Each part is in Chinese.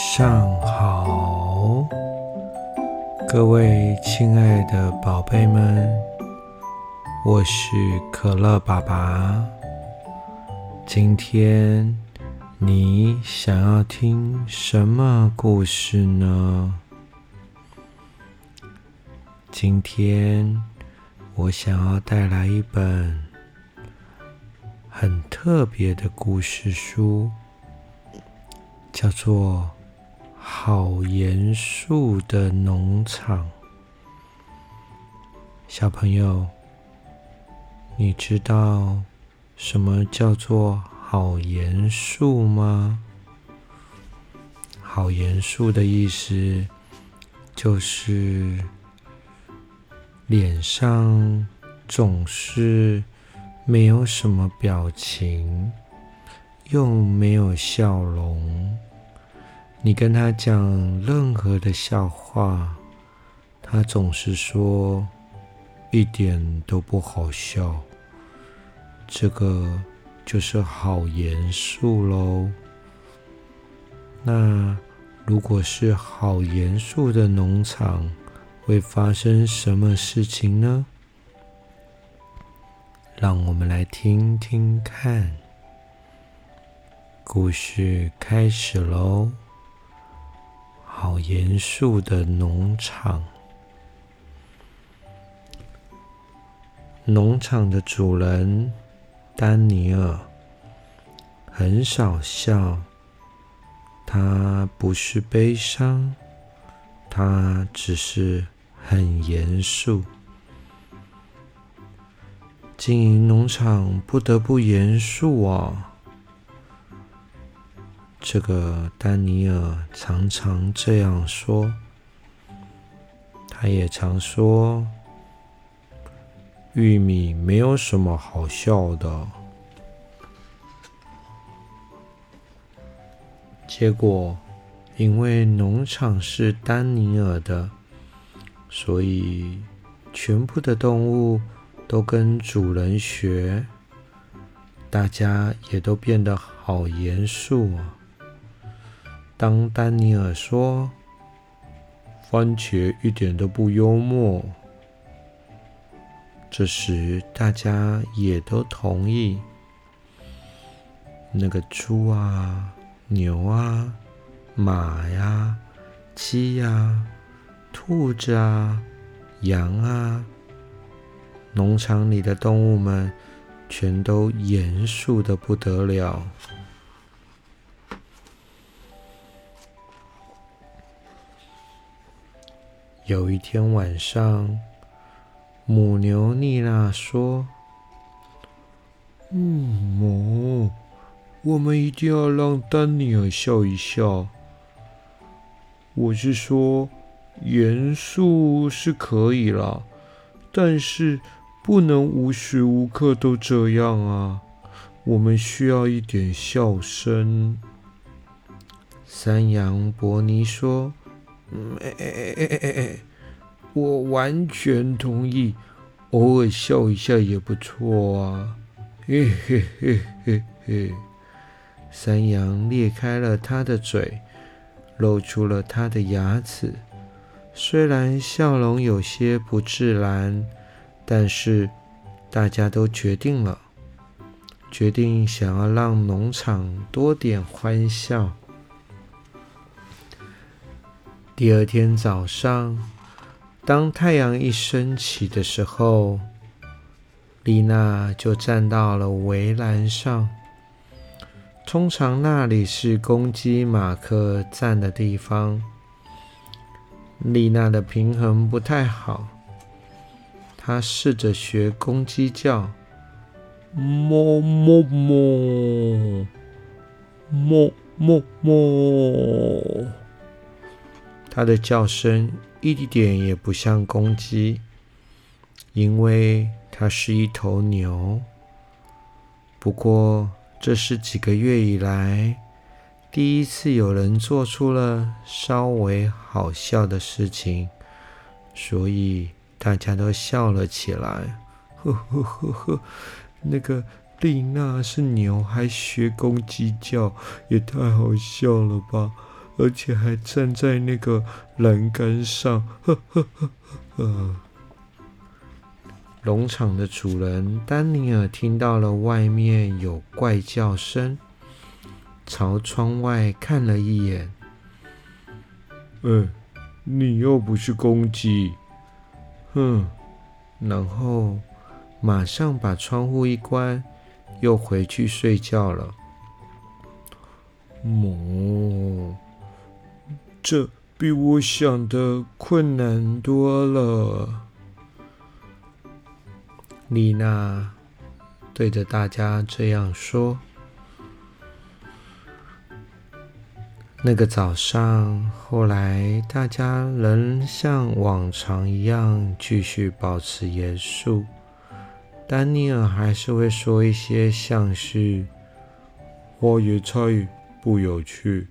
上好，各位亲爱的宝贝们，我是可乐爸爸。今天你想要听什么故事呢？今天我想要带来一本很特别的故事书。叫做好严肃的农场，小朋友，你知道什么叫做好严肃吗？好严肃的意思就是脸上总是没有什么表情，又没有笑容。你跟他讲任何的笑话，他总是说一点都不好笑。这个就是好严肃喽。那如果是好严肃的农场，会发生什么事情呢？让我们来听听看。故事开始喽。好严肃的农场。农场的主人丹尼尔很少笑，他不是悲伤，他只是很严肃。经营农场不得不严肃啊。这个丹尼尔常常这样说，他也常说：“玉米没有什么好笑的。”结果，因为农场是丹尼尔的，所以全部的动物都跟主人学，大家也都变得好严肃啊。当丹尼尔说：“番茄一点都不幽默。”这时，大家也都同意。那个猪啊、牛啊、马呀、鸡呀、兔子啊、羊啊，农场里的动物们全都严肃的不得了。有一天晚上，母牛妮娜说：“嗯，母，我们一定要让丹尼尔笑一笑。我是说，严肃是可以啦，但是不能无时无刻都这样啊。我们需要一点笑声。”山羊伯尼说。嗯，哎哎哎哎哎，我完全同意，偶尔笑一下也不错啊。嘿嘿嘿嘿嘿，山羊裂开了它的嘴，露出了它的牙齿。虽然笑容有些不自然，但是大家都决定了，决定想要让农场多点欢笑。第二天早上，当太阳一升起的时候，丽娜就站到了围栏上。通常那里是公鸡马克站的地方。丽娜的平衡不太好，她试着学公鸡叫：“哞哞哞，哞哞哞。”它的叫声一点也不像公鸡，因为它是一头牛。不过，这是几个月以来第一次有人做出了稍微好笑的事情，所以大家都笑了起来。呵呵呵呵，那个丽娜是牛，还学公鸡叫，也太好笑了吧！而且还站在那个栏杆上，呵呵呵呵。农场的主人丹尼尔听到了外面有怪叫声，朝窗外看了一眼。嗯，你又不是公鸡，哼！然后马上把窗户一关。又回去睡觉了。哦，这比我想的困难多了。丽娜对着大家这样说。那个早上，后来大家仍像往常一样继续保持严肃。丹尼尔还是会说一些像是“花椰菜不有趣，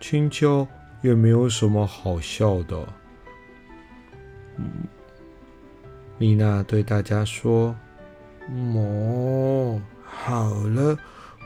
青椒也没有什么好笑的。”嗯丽娜对大家说：“哦，好了，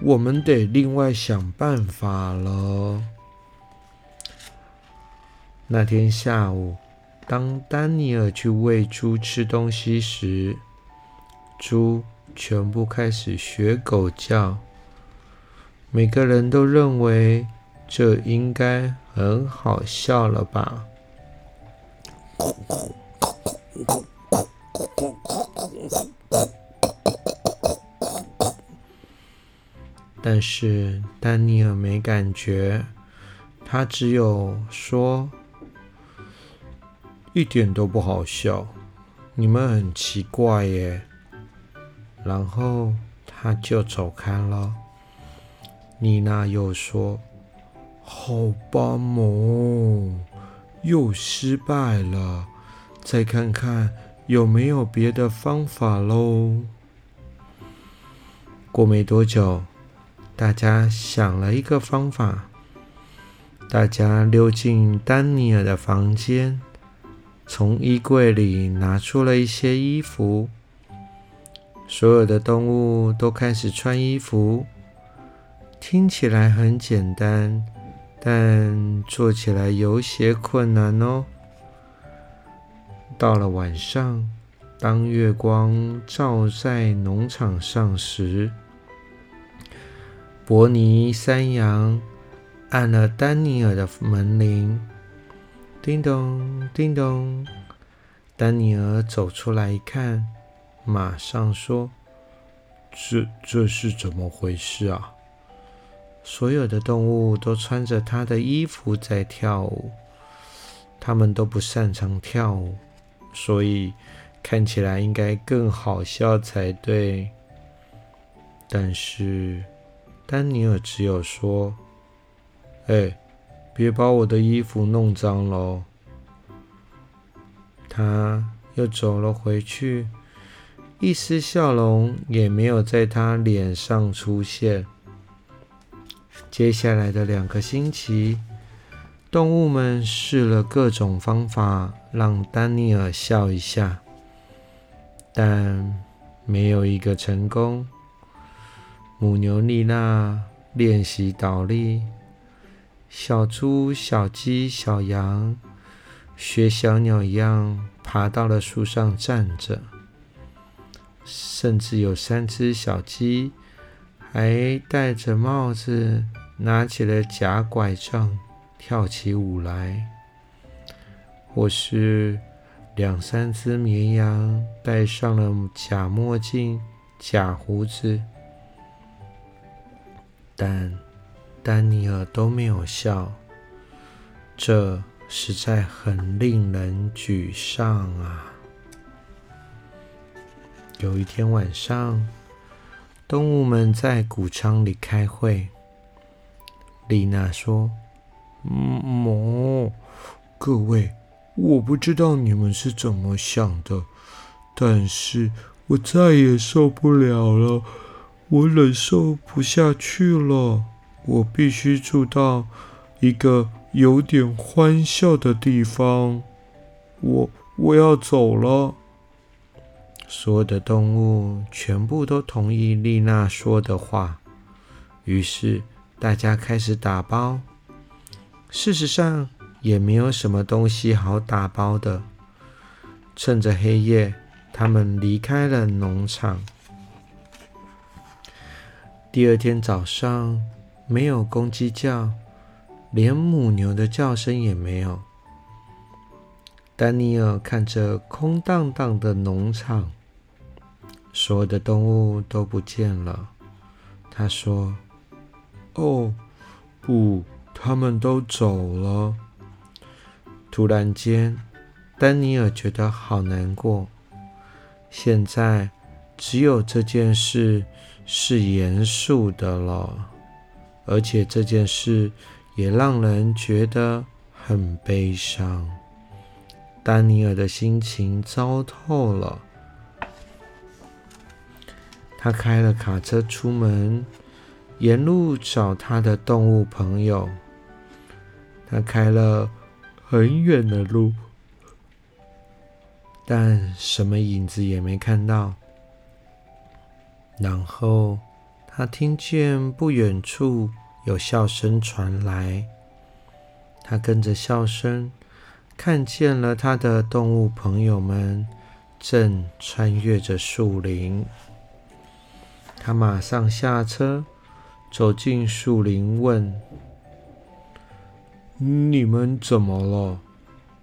我们得另外想办法了。”那天下午，当丹尼尔去喂猪吃东西时，猪全部开始学狗叫，每个人都认为这应该很好笑了吧？但是丹尼尔没感觉，他只有说：“一点都不好笑，你们很奇怪耶。”然后他就走开了。妮娜又说：“好吧，么，又失败了。再看看有没有别的方法喽。”过没多久，大家想了一个方法。大家溜进丹尼尔的房间，从衣柜里拿出了一些衣服。所有的动物都开始穿衣服，听起来很简单，但做起来有些困难哦。到了晚上，当月光照在农场上时，伯尼山羊按了丹尼尔的门铃，叮咚，叮咚。丹尼尔走出来一看。马上说：“这这是怎么回事啊？”所有的动物都穿着他的衣服在跳舞，他们都不擅长跳舞，所以看起来应该更好笑才对。但是丹尼尔只有说：“哎，别把我的衣服弄脏了。”他又走了回去。一丝笑容也没有在他脸上出现。接下来的两个星期，动物们试了各种方法让丹尼尔笑一下，但没有一个成功。母牛丽娜练习倒立，小猪、小鸡、小羊学小鸟一样爬到了树上站着。甚至有三只小鸡，还戴着帽子，拿起了假拐杖，跳起舞来；或是两三只绵羊戴上了假墨镜、假胡子，但丹尼尔都没有笑，这实在很令人沮丧啊！有一天晚上，动物们在谷仓里开会。丽娜说：“嗯，各位，我不知道你们是怎么想的，但是我再也受不了了，我忍受不下去了，我必须住到一个有点欢笑的地方。我我要走了。”所有的动物全部都同意丽娜说的话，于是大家开始打包。事实上，也没有什么东西好打包的。趁着黑夜，他们离开了农场。第二天早上，没有公鸡叫，连母牛的叫声也没有。丹尼尔看着空荡荡的农场，所有的动物都不见了。他说：“哦，不，他们都走了。”突然间，丹尼尔觉得好难过。现在只有这件事是严肃的了，而且这件事也让人觉得很悲伤。丹尼尔的心情糟透了。他开了卡车出门，沿路找他的动物朋友。他开了很远的路，但什么影子也没看到。然后他听见不远处有笑声传来，他跟着笑声。看见了他的动物朋友们正穿越着树林，他马上下车，走进树林，问：“你们怎么了？”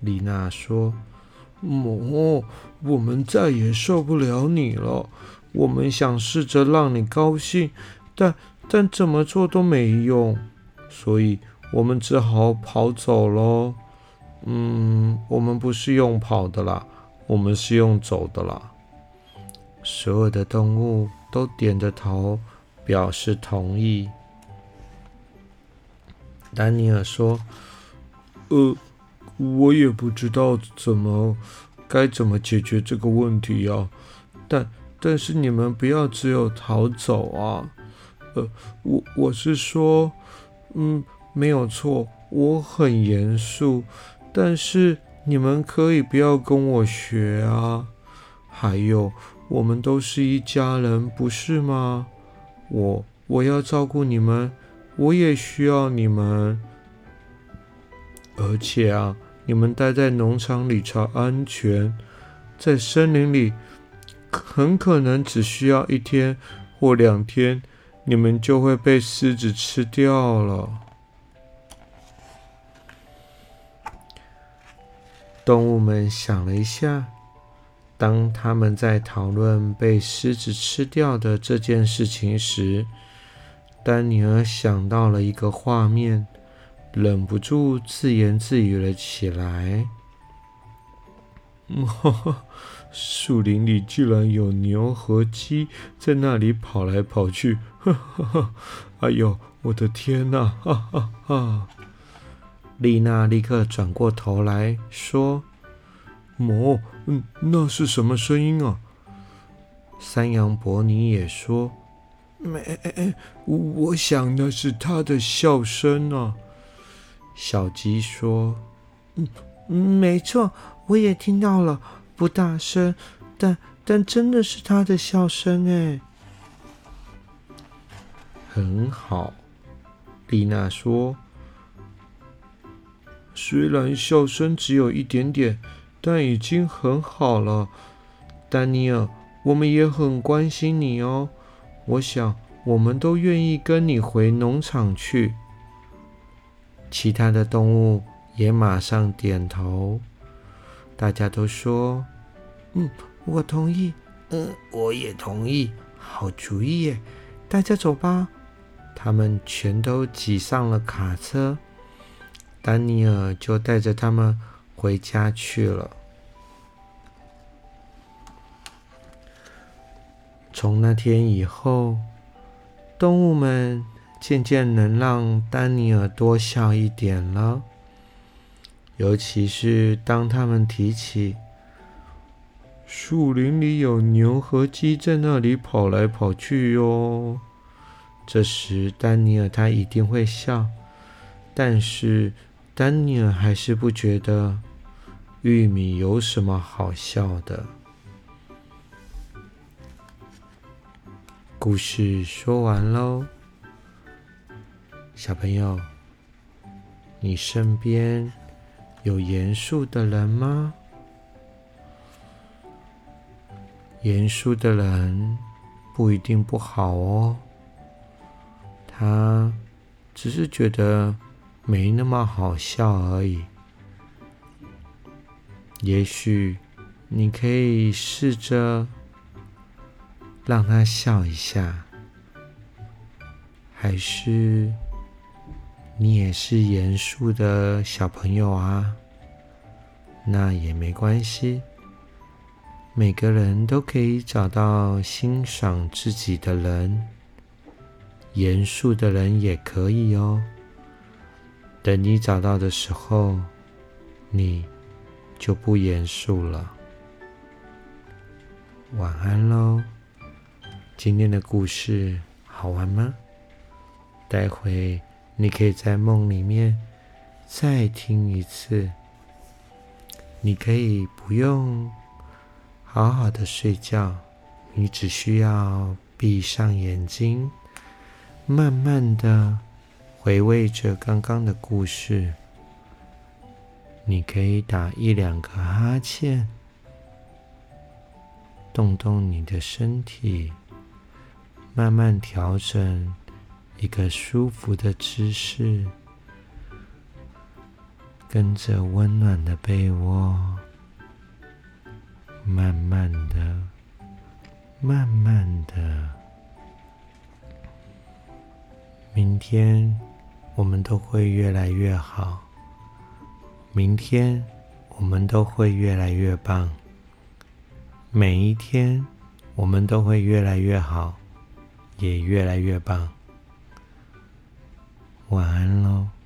丽娜说：“母，我们再也受不了你了。我们想试着让你高兴，但但怎么做都没用，所以我们只好跑走喽。”嗯，我们不是用跑的啦，我们是用走的啦。所有的动物都点着头，表示同意。丹尼尔说：“呃，我也不知道怎么该怎么解决这个问题呀。但但是你们不要只有逃走啊。呃，我我是说，嗯，没有错，我很严肃。”但是你们可以不要跟我学啊！还有，我们都是一家人，不是吗？我我要照顾你们，我也需要你们。而且啊，你们待在农场里才安全，在森林里很可能只需要一天或两天，你们就会被狮子吃掉了。动物们想了一下，当他们在讨论被狮子吃掉的这件事情时，丹尼尔想到了一个画面，忍不住自言自语了起来：“哈哈，树林里居然有牛和鸡在那里跑来跑去！哈哈哈，哎呦，我的天哪！哈哈哈。”丽娜立刻转过头来说：“魔，嗯，那是什么声音啊？”山羊伯尼也说：“没，我想那是他的笑声啊。”小鸡说：“嗯，没错，我也听到了，不大声，但但真的是他的笑声哎。”很好，丽娜说。虽然笑声只有一点点，但已经很好了，丹尼尔。我们也很关心你哦。我想，我们都愿意跟你回农场去。其他的动物也马上点头。大家都说：“嗯，我同意。”“嗯，我也同意。”“好主意耶！”大家走吧。他们全都挤上了卡车。丹尼尔就带着他们回家去了。从那天以后，动物们渐渐能让丹尼尔多笑一点了。尤其是当他们提起树林里有牛和鸡在那里跑来跑去哟，这时丹尼尔他一定会笑，但是。丹尼尔还是不觉得玉米有什么好笑的。故事说完喽，小朋友，你身边有严肃的人吗？严肃的人不一定不好哦，他只是觉得没那么好笑而已。也许你可以试着让他笑一下，还是你也是严肃的小朋友啊？那也没关系。每个人都可以找到欣赏自己的人，严肃的人也可以哦。等你找到的时候，你就不严肃了。晚安喽！今天的故事好玩吗？待会你可以在梦里面再听一次。你可以不用。好好的睡觉，你只需要闭上眼睛，慢慢的回味着刚刚的故事。你可以打一两个哈欠，动动你的身体，慢慢调整一个舒服的姿势，跟着温暖的被窝。慢慢的，慢慢的，明天我们都会越来越好。明天我们都会越来越棒。每一天我们都会越来越好，也越来越棒。晚安喽。